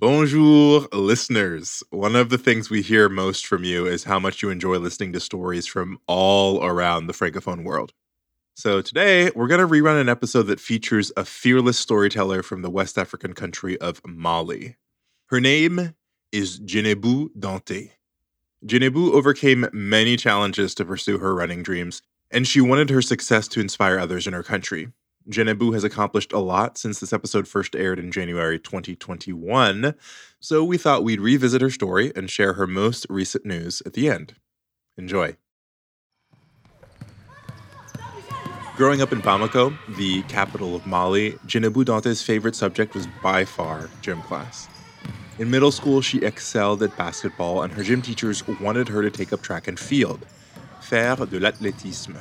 Bonjour, listeners. One of the things we hear most from you is how much you enjoy listening to stories from all around the Francophone world. So today, we're going to rerun an episode that features a fearless storyteller from the West African country of Mali. Her name is Djenebou Dante. Djenebou overcame many challenges to pursue her running dreams, and she wanted her success to inspire others in her country. Djenebou has accomplished a lot since this episode first aired in January 2021, so we thought we'd revisit her story and share her most recent news at the end. Enjoy. Growing up in Bamako, the capital of Mali, Djenebou Dante's favorite subject was by far gym class. In middle school, she excelled at basketball, and her gym teachers wanted her to take up track and field, faire de l'athlétisme.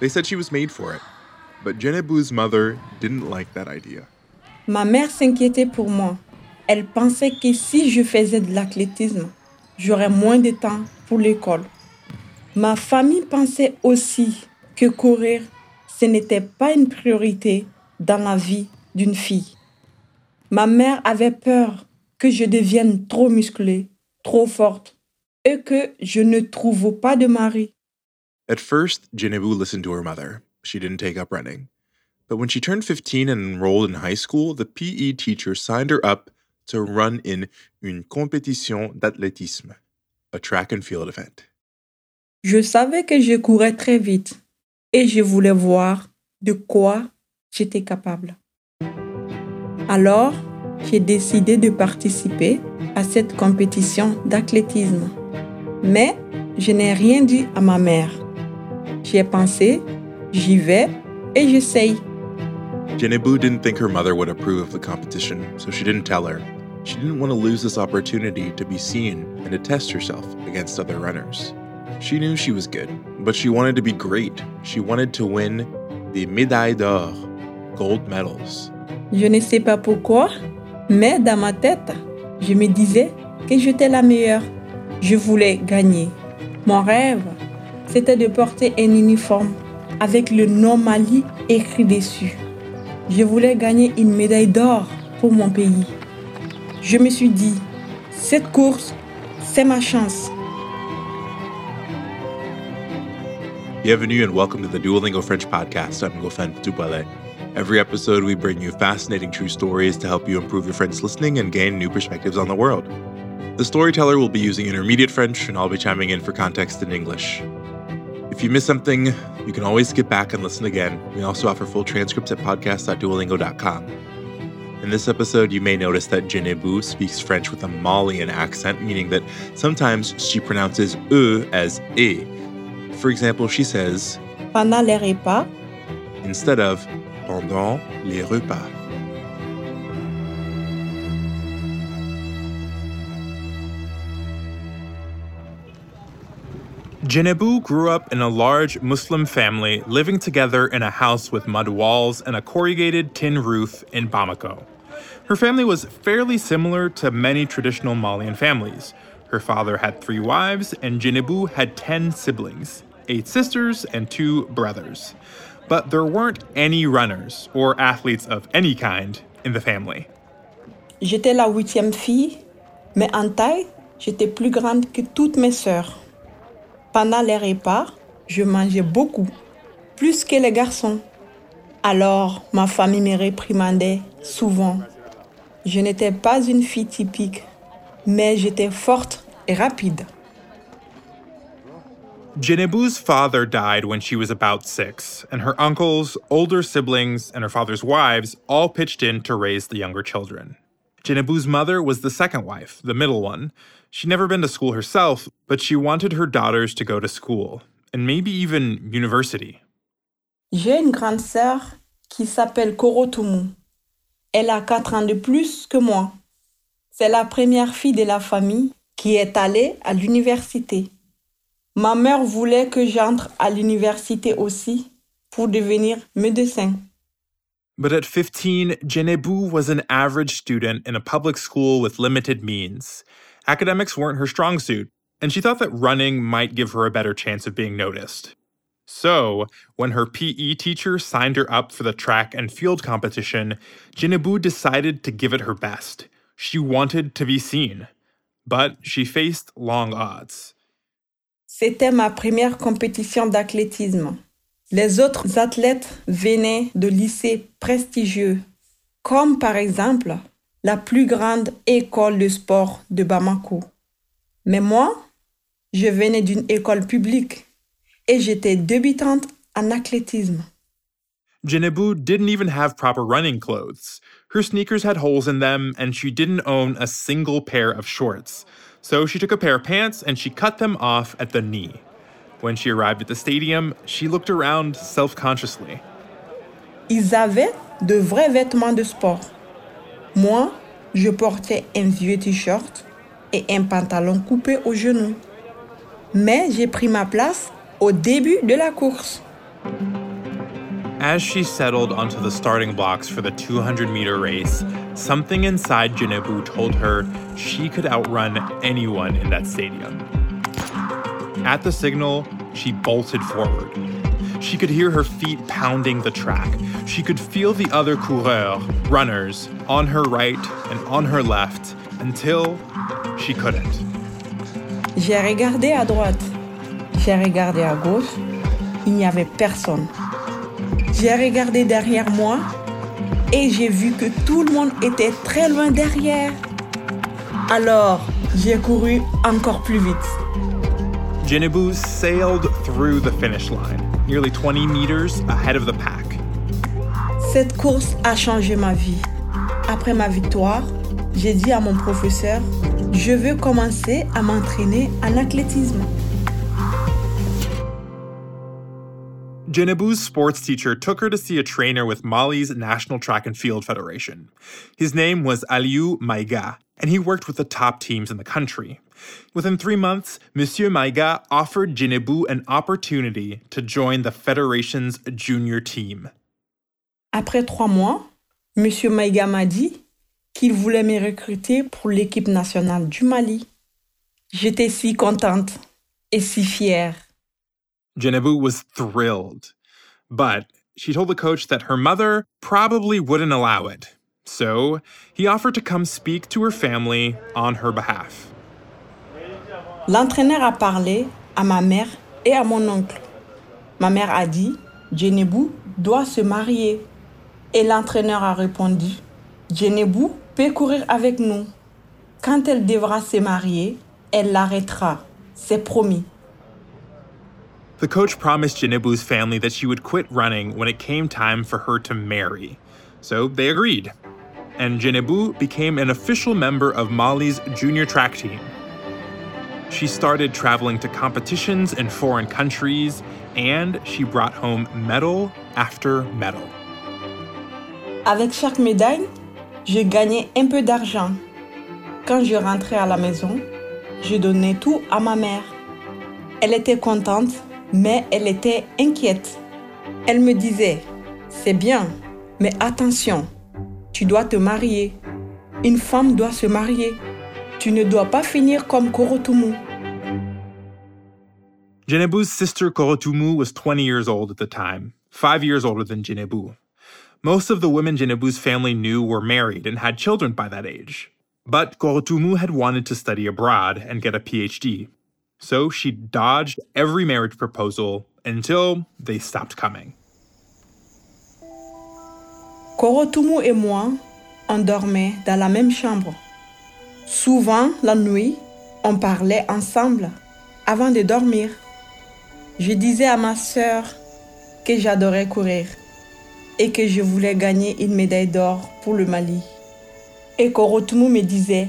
They said she was made for it. But Djenebou's mother didn't like that idea. Ma mère s'inquiétait pour moi. Elle pensait que si je faisais de l'athlétisme, j'aurais moins de temps pour l'école. Ma famille pensait aussi que courir, ce n'était pas une priorité dans la vie d'une fille. Ma mère avait peur que je devienne trop musclée, trop forte, et que je ne trouve pas de mari. At first, Djenebou listened to her mother. She didn't take up running. But when she turned 15 and enrolled in high school, the PE teacher signed her up to run in une compétition d'athlétisme, a track and field event. Je savais que je courais très vite et je voulais voir de quoi j'étais capable. Alors, j'ai décidé de participer à cette compétition d'athlétisme. Mais je n'ai rien dit à ma mère. J'ai pensé J'y vais et j'essaye. Djenebou didn't think her mother would approve of the competition, so she didn't tell her. She didn't want to lose this opportunity to be seen and to test herself against other runners. She knew she was good, but she wanted to be great. She wanted to win the médaille d'or, gold medals. Je ne sais pas pourquoi, mais dans ma tête, je me disais que j'étais la meilleure. Je voulais gagner. Mon rêve, c'était de porter un uniforme avec le nom Mali écrit dessus. Je voulais gagner une médaille d'or pour mon pays. Je me suis dit, cette course, c'est ma chance. Bienvenue and welcome to the Duolingo French podcast. I'm Gofen Tupale. Every episode, we bring you fascinating true stories to help you improve your French listening and gain new perspectives on the world. The storyteller will be using intermediate French, and I'll be chiming in for context in English. If you miss something, you can always skip back and listen again. We also offer full transcripts at podcast.duolingo.com. In this episode, you may notice that Djenebou speaks French with a Malian accent, meaning that sometimes she pronounces E as E. For example, she says, Pendant les repas, instead of pendant les repas. Djenebou grew up in a large Muslim family living together in a house with mud walls and a corrugated tin roof in Bamako. Her family was fairly similar to many traditional Malian families. Her father had three wives, and Djenebou had 10 siblings eight sisters and two brothers. But there weren't any runners or athletes of any kind in the family. J'étais la huitième fille, mais en taille, j'étais plus grande que toutes mes sœurs. Pendant les repas, je mangeais beaucoup, plus que les garçons. Alors, ma famille me réprimandait souvent. Je n'étais pas une fille typique, mais j'étais forte et rapide. Djenebou's father died when she was about six, and her uncles, older siblings, and her father's wives all pitched in to raise the younger children. Djenebou's mother was the second wife, the middle one. She'd never been to school herself, but she wanted her daughters to go to school, and maybe even university. J'ai une grande sœur qui s'appelle Korotumu. Elle a quatre ans de plus que moi. C'est la première fille de la famille qui est allée à l'université. Ma mère voulait que j'entre à l'université aussi pour devenir médecin. But at 15, Djenebou was an average student in a public school with limited means. Academics weren't her strong suit, and she thought that running might give her a better chance of being noticed. So, when her PE teacher signed her up for the track and field competition, Djenebou decided to give it her best. She wanted to be seen, but she faced long odds. C'était ma première compétition d'athlétisme. Les autres athlètes venaient de lycées prestigieux, comme par exemple la plus grande école de sport de Bamako. Mais moi, je venais d'une école publique et j'étais débutante en athlétisme. Jinebu didn't even have proper running clothes. Her sneakers had holes in them, and she didn't own a single pair of shorts. So she took a pair of pants and she cut them off at the knee. When she arrived at the stadium, she looked around self consciously. Ils avaient de vrais vêtements de sport. Moi, je portais un vieux t-shirt et un pantalon coupé au genou. Mais j'ai pris ma place au début de la course. As she settled onto the starting blocks for the 200 meter race, something inside Djenebou told her she could outrun anyone in that stadium. At the signal, she bolted forward. She could hear her feet pounding the track. She could feel the other coureurs, runners, on her right and on her left until she couldn't. J'ai regardé à droite. J'ai regardé à gauche. Il n'y avait personne. J'ai regardé derrière moi et j'ai vu que tout le monde était très loin derrière. Alors, j'ai couru encore plus vite. Djenebou sailed through the finish line, nearly 20 meters ahead of the pack. Cette course a changé ma vie. Après ma victoire, j'ai dit à mon professeur, je veux commencer à m'entraîner en athlétisme. Djenebou's sports teacher took her to see a trainer with Mali's National Track and Field Federation. His name was Aliou Maïga, and he worked with the top teams in the country. Within three months, Monsieur Maïga offered Djenebou an opportunity to join the Federation's junior team. Après trois mois, Monsieur Maïga m'a dit qu'il voulait me recruter pour l'équipe nationale du Mali. J'étais si contente et si fière. Djenebou was thrilled, but she told the coach that her mother probably wouldn't allow it. So he offered to come speak to her family on her behalf. L'entraîneur a parlé à ma mère et à mon oncle. Ma mère a dit, Djenebou doit se marier. Et l'entraîneur a répondu, Djenebou peut courir avec nous. Quand elle devra se marier, elle l'arrêtera. C'est promis. The coach promised Jinebu's family that she would quit running when it came time for her to marry. So they agreed. And Jinebu became an official member of Mali's junior track team. She started traveling to competitions in foreign countries, and she brought home medal after medal. Avec chaque médaille, je gagnais un peu d'argent. Quand je rentrais à la maison, je donnais tout à ma mère. Elle était contente, mais elle était inquiète. Elle me disait, c'est bien, mais attention, tu dois te marier. Une femme doit se marier. Tu ne dois pas finir comme Korotumu. Djenebou's sister Korotumu was 20 years old at the time, five years older than Djenebou. Most of the women Djenebou's family knew were married and had children by that age. But Korotumu had wanted to study abroad and get a PhD. So she dodged every marriage proposal until they stopped coming. Korotumu et moi, on dormait dans la même chambre. Souvent, la nuit, on parlait ensemble avant de dormir. Je disais à ma sœur que j'adorais courir et que je voulais gagner une médaille d'or pour le Mali. Et Korotumu me disait,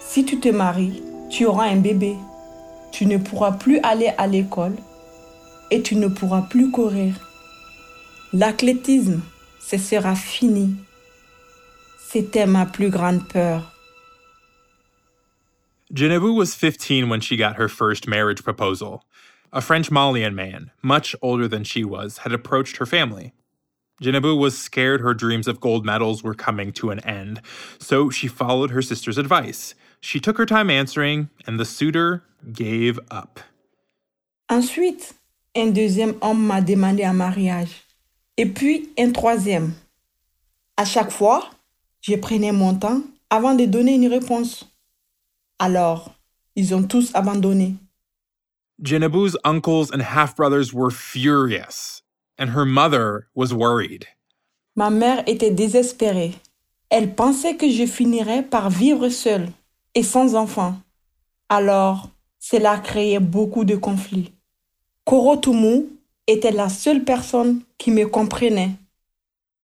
si tu te maries, tu auras un bébé. Tu ne pourras plus aller à l'école et tu ne pourras plus courir. L'athlétisme, ce sera fini. C'était ma plus grande peur. Djenebou was 15 when she got her first marriage proposal. A French Malian man, much older than she was, had approached her family. Djenebou was scared her dreams of gold medals were coming to an end, so she followed her sister's advice. She took her time answering, and the suitor gave up. Ensuite, un deuxième homme m'a demandé un mariage. Et puis un troisième. À chaque fois, je prenais mon temps avant de donner une réponse. Alors, ils ont tous abandonné. Jenebu's uncles and half brothers were furious, and her mother was worried. Ma mère était désespérée. Elle pensait que je finirais par vivre seule et sans enfant. Alors, cela créait beaucoup de conflits. Korotumu était la seule personne qui me comprenait.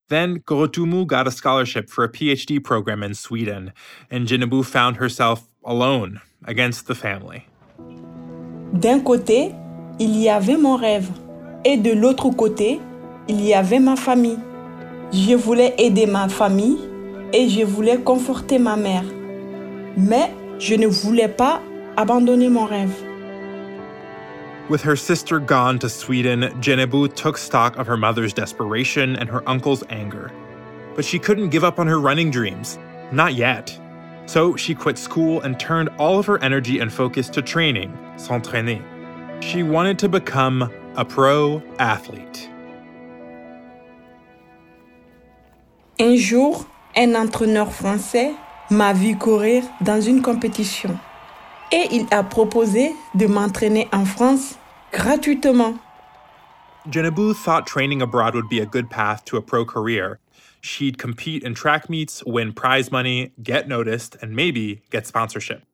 Then Korotumu got a scholarship for a PhD program in Sweden, and Jinebu found herself alone against the family. D'un côté, il y avait mon rêve, et de l'autre côté, il y avait ma famille. Je voulais aider ma famille et je voulais conforter ma mère. Mais je ne voulais pas abandonner mon rêve. With her sister gone to Sweden, Djenebou took stock of her mother's desperation and her uncle's anger. But she couldn't give up on her running dreams. Not yet. So she quit school and turned all of her energy and focus to training, s'entraîner. She wanted to become a pro athlete. Un jour, un entraîneur français m'a vu courir dans une compétition et il a proposé de m'entraîner en France gratuitement. Djenebou thought training abroad would be a good path to a pro career. She'd compete in track meets, win prize money, get noticed, and maybe get sponsorship.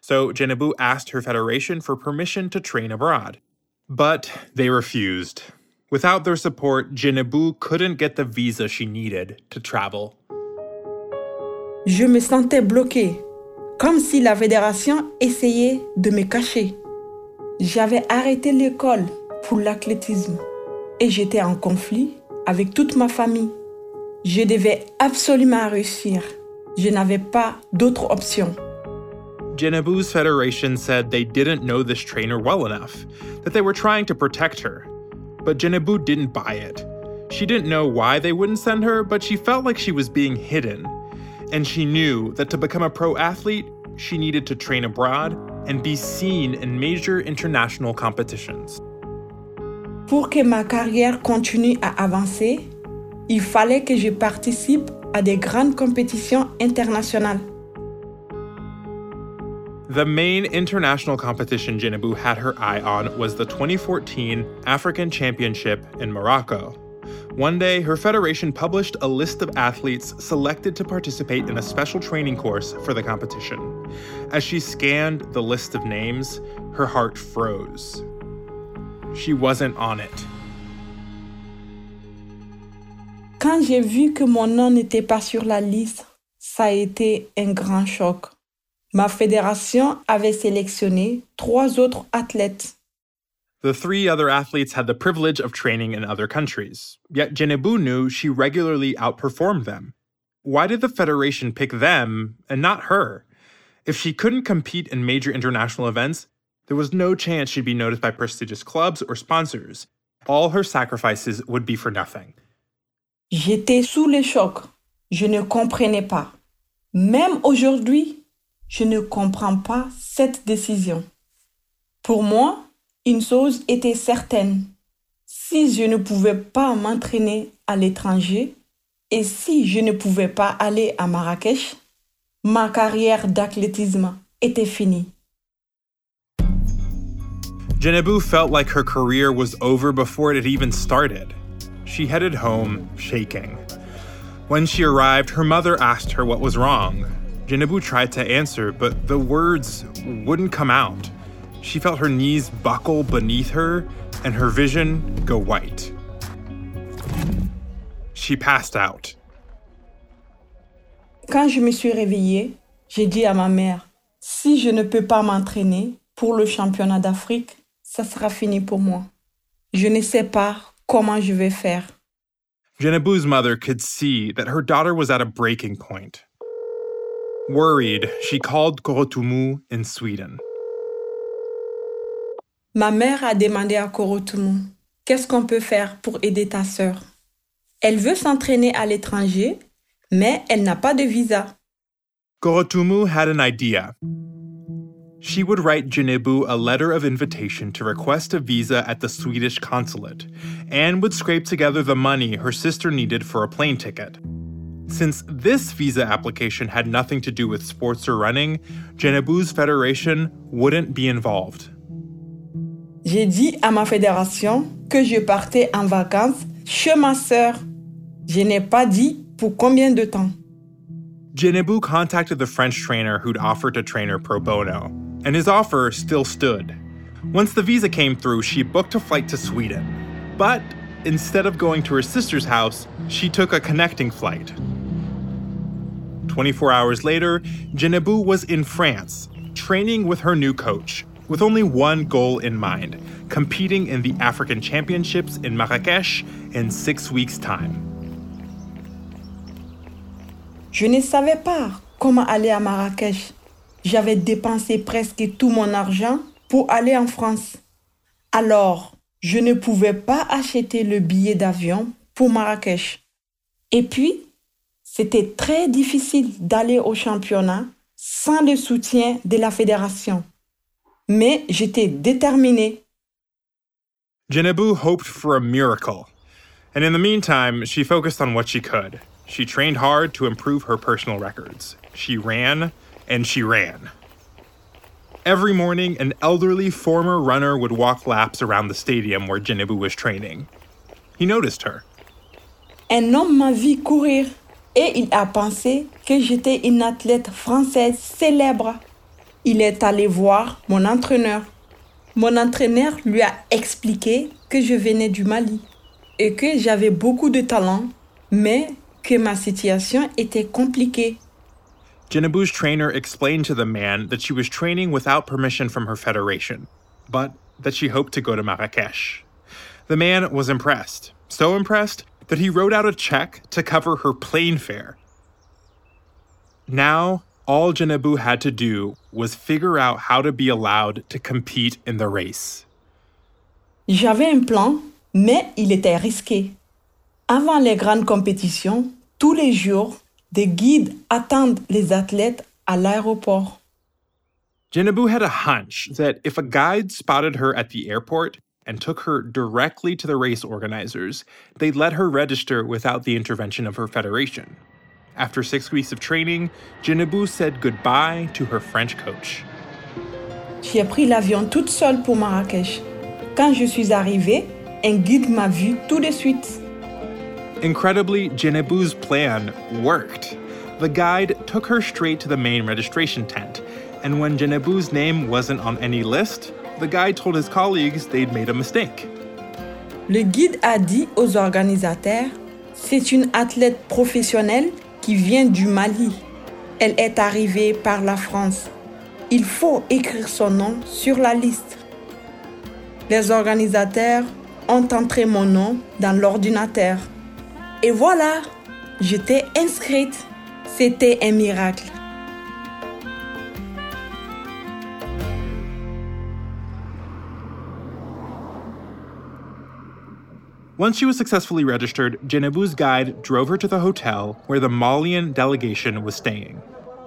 So Djenebou asked her federation for permission to train abroad. But they refused. Without their support, Djenebou couldn't get the visa she needed to travel. Je me sentais bloquée, comme si la fédération essayait de me cacher. J'avais arrêté l'école pour l'athlétisme et j'étais en conflit avec toute ma famille. Je devais absolument réussir. Je n'avais pas d'autre option. Djenebou's federation said they didn't know this trainer well enough, that they were trying to protect her. But Djenebou didn't buy it. She didn't know why they wouldn't send her, but she felt like she was being hidden. And she knew that to become a pro athlete, she needed to train abroad and be seen in major international competitions. Pour que ma carrière continue à avancer, il fallait que je participe à des grandes compétitions internationales. The main international competition Djenebou had her eye on was the 2014 African Championship in Morocco. One day, her federation published a list of athletes selected to participate in a special training course for the competition. As she scanned the list of names, her heart froze. She wasn't on it. Quand j'ai vu que mon nom n'était pas sur la liste, ça a été un grand choc. Ma fédération avait sélectionné trois autres athlètes. The three other athletes had the privilege of training in other countries, yet Djenebou knew she regularly outperformed them. Why did the Federation pick them and not her? If she couldn't compete in major international events, there was no chance she'd be noticed by prestigious clubs or sponsors. All her sacrifices would be for nothing. J'étais sous le choc. Je ne comprenais pas. Même aujourd'hui, je ne comprends pas cette décision. Pour moi, une chose était certaine. Si je ne pouvais pas m'entraîner à l'étranger et si je ne pouvais pas aller à Marrakech, ma carrière d'athlétisme était finie. Jenebu felt like her career was over before it had even started. She headed home, shaking. When she arrived, her mother asked her what was wrong. Djenebou tried to answer, but the words wouldn't come out. She felt her knees buckle beneath her and her vision go white. She passed out. Quand je me suis réveillée, j'ai dit à ma mère, si je ne peux pas m'entraîner pour le championnat d'Afrique, ça sera fini pour moi. Je ne sais pas comment je vais faire. Jenebu's mother could see that her daughter was at a breaking point. Worried, she called Korotumu in Sweden. Ma mère a demandé à Korotumu, qu'est-ce qu'on peut faire pour aider ta sœur? Elle veut s'entraîner à l'étranger, mais elle n'a pas de visa. Korotumu had an idea. She would write Djenebou a letter of invitation to request a visa at the Swedish consulate and would scrape together the money her sister needed for a plane ticket. Since this visa application had nothing to do with sports or running, Djenebou's federation wouldn't be involved. J'ai dit à ma fédération que je partais en vacances chez ma sœur. Je n'ai pas dit pour combien de temps. Djenebou contacted the French trainer who'd offered to train her pro bono, and his offer still stood. Once the visa came through, she booked a flight to Sweden. But instead of going to her sister's house, she took a connecting flight. 24 hours later, Djenebou was in France, training with her new coach, with only one goal in mind competing in the African Championships in Marrakech in six weeks' time. Je ne savais pas comment aller à Marrakech. J'avais dépensé presque tout mon argent pour aller en France. Alors, je ne pouvais pas acheter le billet d'avion pour Marrakech. Et puis, c'était très difficile d'aller au championnat sans le soutien de la fédération. Mais j'étais déterminée. Djenebou hoped for a miracle. And in the meantime, she focused on what she could. She trained hard to improve her personal records. She ran and she ran. Every morning, an elderly former runner would walk laps around the stadium where Djenebou was training. He noticed her. Un homme m'a vu courir et il a pensé que j'étais une athlète française célèbre. Il est allé voir mon entraîneur. Mon entraîneur lui a expliqué que je venais du Mali et que j'avais beaucoup de talent, mais que ma situation était compliquée. Djenebou's trainer explained to the man that she was training without permission from her federation, but that she hoped to go to Marrakesh. The man was impressed, so impressed that he wrote out a check to cover her plane fare. Now, all Djenebou had to do was figure out how to be allowed to compete in the race. J'avais un plan, mais il était risqué. Avant les grandes compétitions, tous les jours, des guides attendent les athlètes à l'aéroport. Djenebou had a hunch that if a guide spotted her at the airport and took her directly to the race organizers, they'd let her register without the intervention of her federation. After six weeks of training, Djenebou said goodbye to her French coach. J'ai pris l'avion toute seule pour Marrakech. Quand je suis arrivée, un guide m'a vue tout de suite. Incredibly, Djenebou's plan worked. The guide took her straight to the main registration tent, and when Djenebou's name wasn't on any list, the guide told his colleagues they'd made a mistake. Le guide a dit aux organisateurs, c'est une athlète professionnelle qui vient du Mali. Elle est arrivée par la France. Il faut écrire son nom sur la liste. Les organisateurs ont entré mon nom dans l'ordinateur. Et voilà, j'étais inscrite. C'était un miracle. Once she was successfully registered, Djenebou's guide drove her to the hotel where the Malian delegation was staying.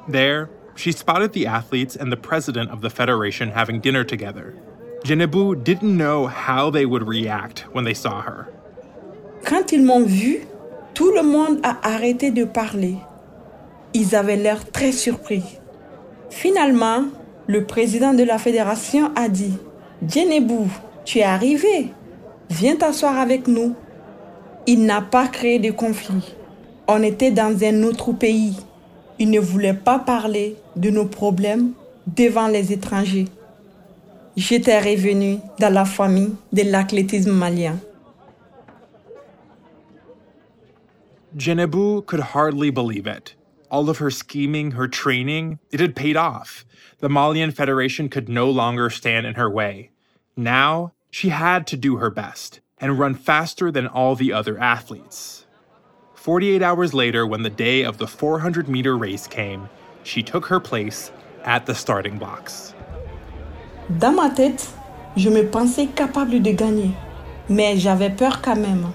There, she spotted the athletes and the president of the federation having dinner together. Djenebou didn't know how they would react when they saw her. Quand ils m'ont vue, tout le monde a arrêté de parler. Ils avaient l'air très surpris. Finalement, le président de la fédération a dit Djenebou, tu es arrivé. Viens t'asseoir avec nous. Il n'a pas créé de conflit. On était dans un autre pays. Il ne voulait pas parler de nos problèmes devant les étrangers. J'étais revenue dans la famille de l'athlétisme malien. Djenebou could hardly believe it. All of her scheming, her training, it had paid off. The Malian Federation could no longer stand in her way. Now, she had to do her best and run faster than all the other athletes. 48 hours later, when the day of the 400 meter race came, she took her place at the starting blocks. Dans ma tête, je me pensais capable de gagner, mais j'avais peur quand même.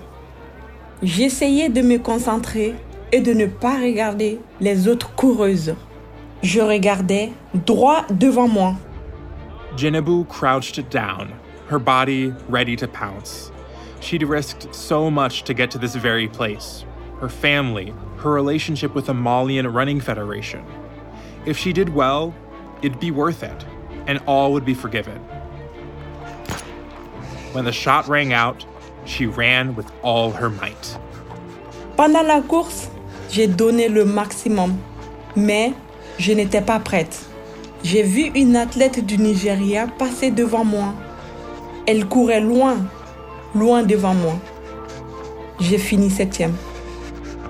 J'essayais de me concentrer et de ne pas regarder les autres coureuses. Je regardais droit devant moi. Djenebou crouched down, her body ready to pounce. She'd risked so much to get to this very place. her family, her relationship with the Malian Running Federation. If she did well, it'd be worth it, and all would be forgiven. When the shot rang out, she ran with all her might. Pendant la course, j'ai donné le maximum, mais je n'étais pas prête. J'ai vu une athlète du Nigeria passer devant moi. Elle courait loin, loin devant moi. J'ai fini septième.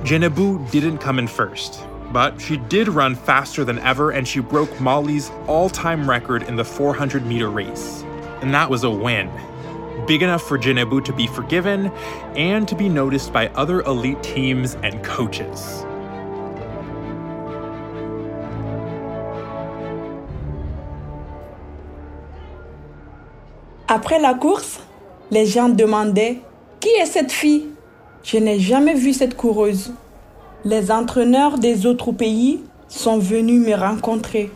Djenebou didn't come in first, but she did run faster than ever and she broke Mali's all time record in the 400 meter race. And that was a win. Big enough for Jenebu to be forgiven and to be noticed by other elite teams and coaches. Après la course, les gens demandaient Qui est cette fille? Je n'ai jamais vu cette coureuse. Les entraîneurs des autres pays sont venus me rencontrer.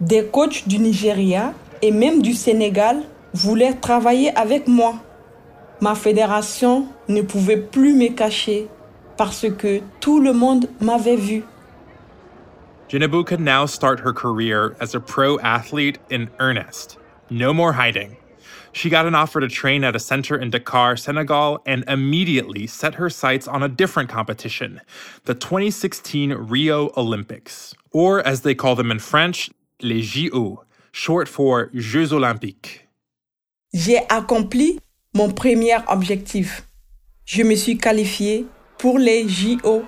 Des coachs du Nigeria et même du Sénégal voulaient travailler avec moi. Ma fédération ne pouvait plus me cacher parce que tout le monde m'avait vu. Djenebou could now start her career as a pro athlete in earnest. No more hiding. She got an offer to train at a center in Dakar, Senegal, and immediately set her sights on a different competition the 2016 Rio Olympics, or as they call them in French, les JO, short for Jeux Olympiques. J'ai accompli mon premier objectif. Je me suis qualifiée pour les JO.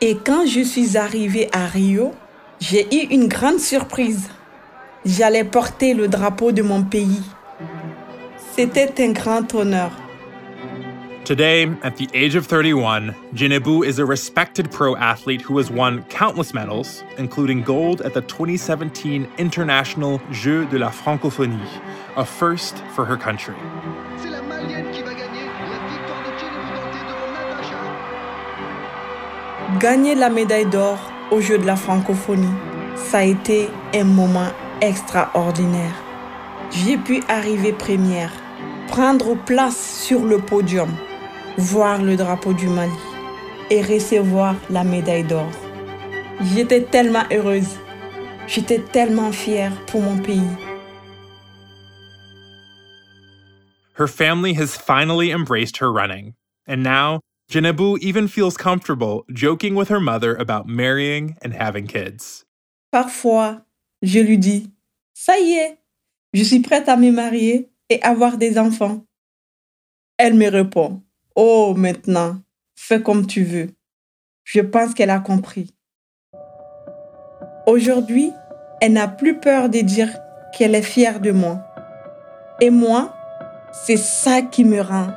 Et quand je suis arrivée à Rio, j'ai eu une grande surprise. J'allais porter le drapeau de mon pays. C'était un grand honneur. Today, at the age of 31, Djenebou is a respected pro athlete who has won countless medals, including gold at the 2017 International Jeux de la Francophonie, a first for her country. C'est la Malienne qui va gagner la victoire de Djenebou Danté devant Natacha. Gagner la médaille d'or aux Jeux de la francophonie, ça a été un moment extraordinaire. J'ai pu arriver première, prendre place sur le podium, voir le drapeau du Mali et recevoir la médaille d'or. J'étais tellement heureuse. J'étais tellement fière pour mon pays. Her family has finally embraced her running, and now Jinebu even feels comfortable joking with her mother about marrying and having kids. Parfois, je lui dis, ça y est, je suis prête à me marier et avoir des enfants. Elle me répond, oh maintenant, fais comme tu veux. Je pense qu'elle a compris. Aujourd'hui, elle n'a plus peur de dire qu'elle est fière de moi. Et moi, c'est ça qui me rend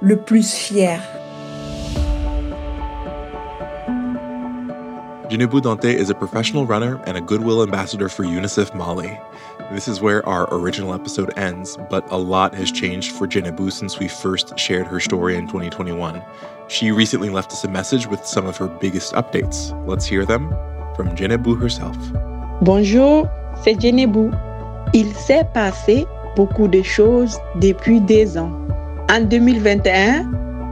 le plus fière. Djenebou Dante is a professional runner and a goodwill ambassador for UNICEF Mali. This is where our original episode ends, but a lot has changed for Djenebou since we first shared her story in 2021. She recently left us a message with some of her biggest updates. Let's hear them from Djenebou herself. Bonjour, c'est Djenebou. Il s'est passé beaucoup de choses depuis deux ans. En 2021,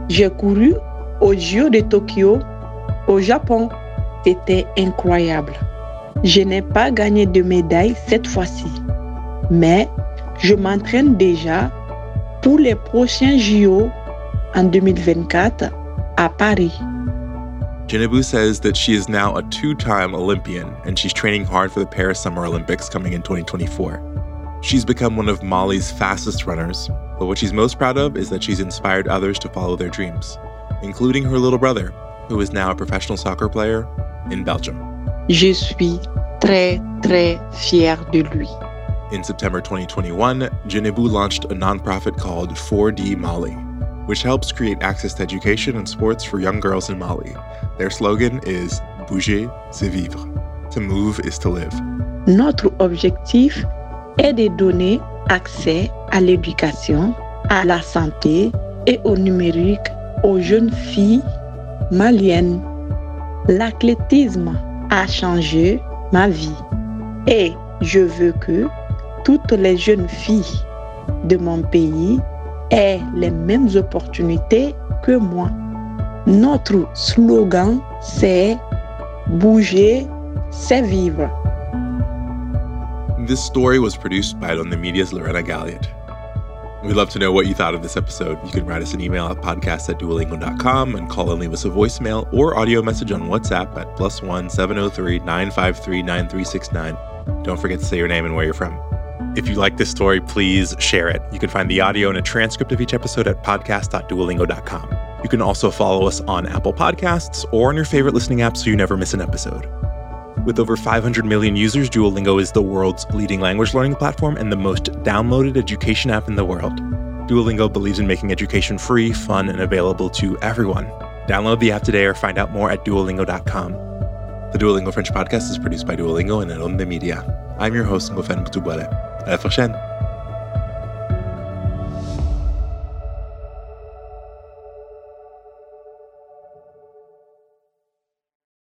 j'ai couru aux Jeux de Tokyo au Japon. C'était incroyable. Je n'ai pas gagné de médaille cette fois-ci, mais je m'entraîne déjà pour les prochains JO en 2024 à Paris. Djenebou says that she is now a two time Olympian and she's training hard for the Paris Summer Olympics coming in 2024. She's become one of Mali's fastest runners, but what she's most proud of is that she's inspired others to follow their dreams, including her little brother, who is now a professional soccer player in Belgium. Je suis très, très fière de lui. In September 2021, Djenebou launched a nonprofit called 4D Mali, which helps create access to education and sports for young girls in Mali. Their slogan is Bouger, c'est vivre. To move is to live. Notre objectif est de donner accès à l'éducation, à la santé et au numérique aux jeunes filles maliennes. L'athlétisme a changé ma vie et je veux que toutes les jeunes filles de mon pays aient les mêmes opportunités que moi. Notre slogan, c'est Bouger, c'est vivre. This story was produced by Donde Media's Lorena Galliot. We'd love to know what you thought of this episode. You can write us an email at podcast at duolingo.com and call and leave us a voicemail or audio message on WhatsApp at plus one 703 953 9369. Don't forget to say your name and where you're from. If you like this story, please share it. You can find the audio and a transcript of each episode at podcast.duolingo.com. You can also follow us on Apple Podcasts or on your favorite listening app so you never miss an episode. With over 500 million users, Duolingo is the world's leading language learning platform and the most downloaded education app in the world. Duolingo believes in making education free, fun, and available to everyone. Download the app today or find out more at duolingo.com. The Duolingo French podcast is produced by Duolingo and Adonde Media. I'm your host, Ngofeen Mputubwele. À la prochaine!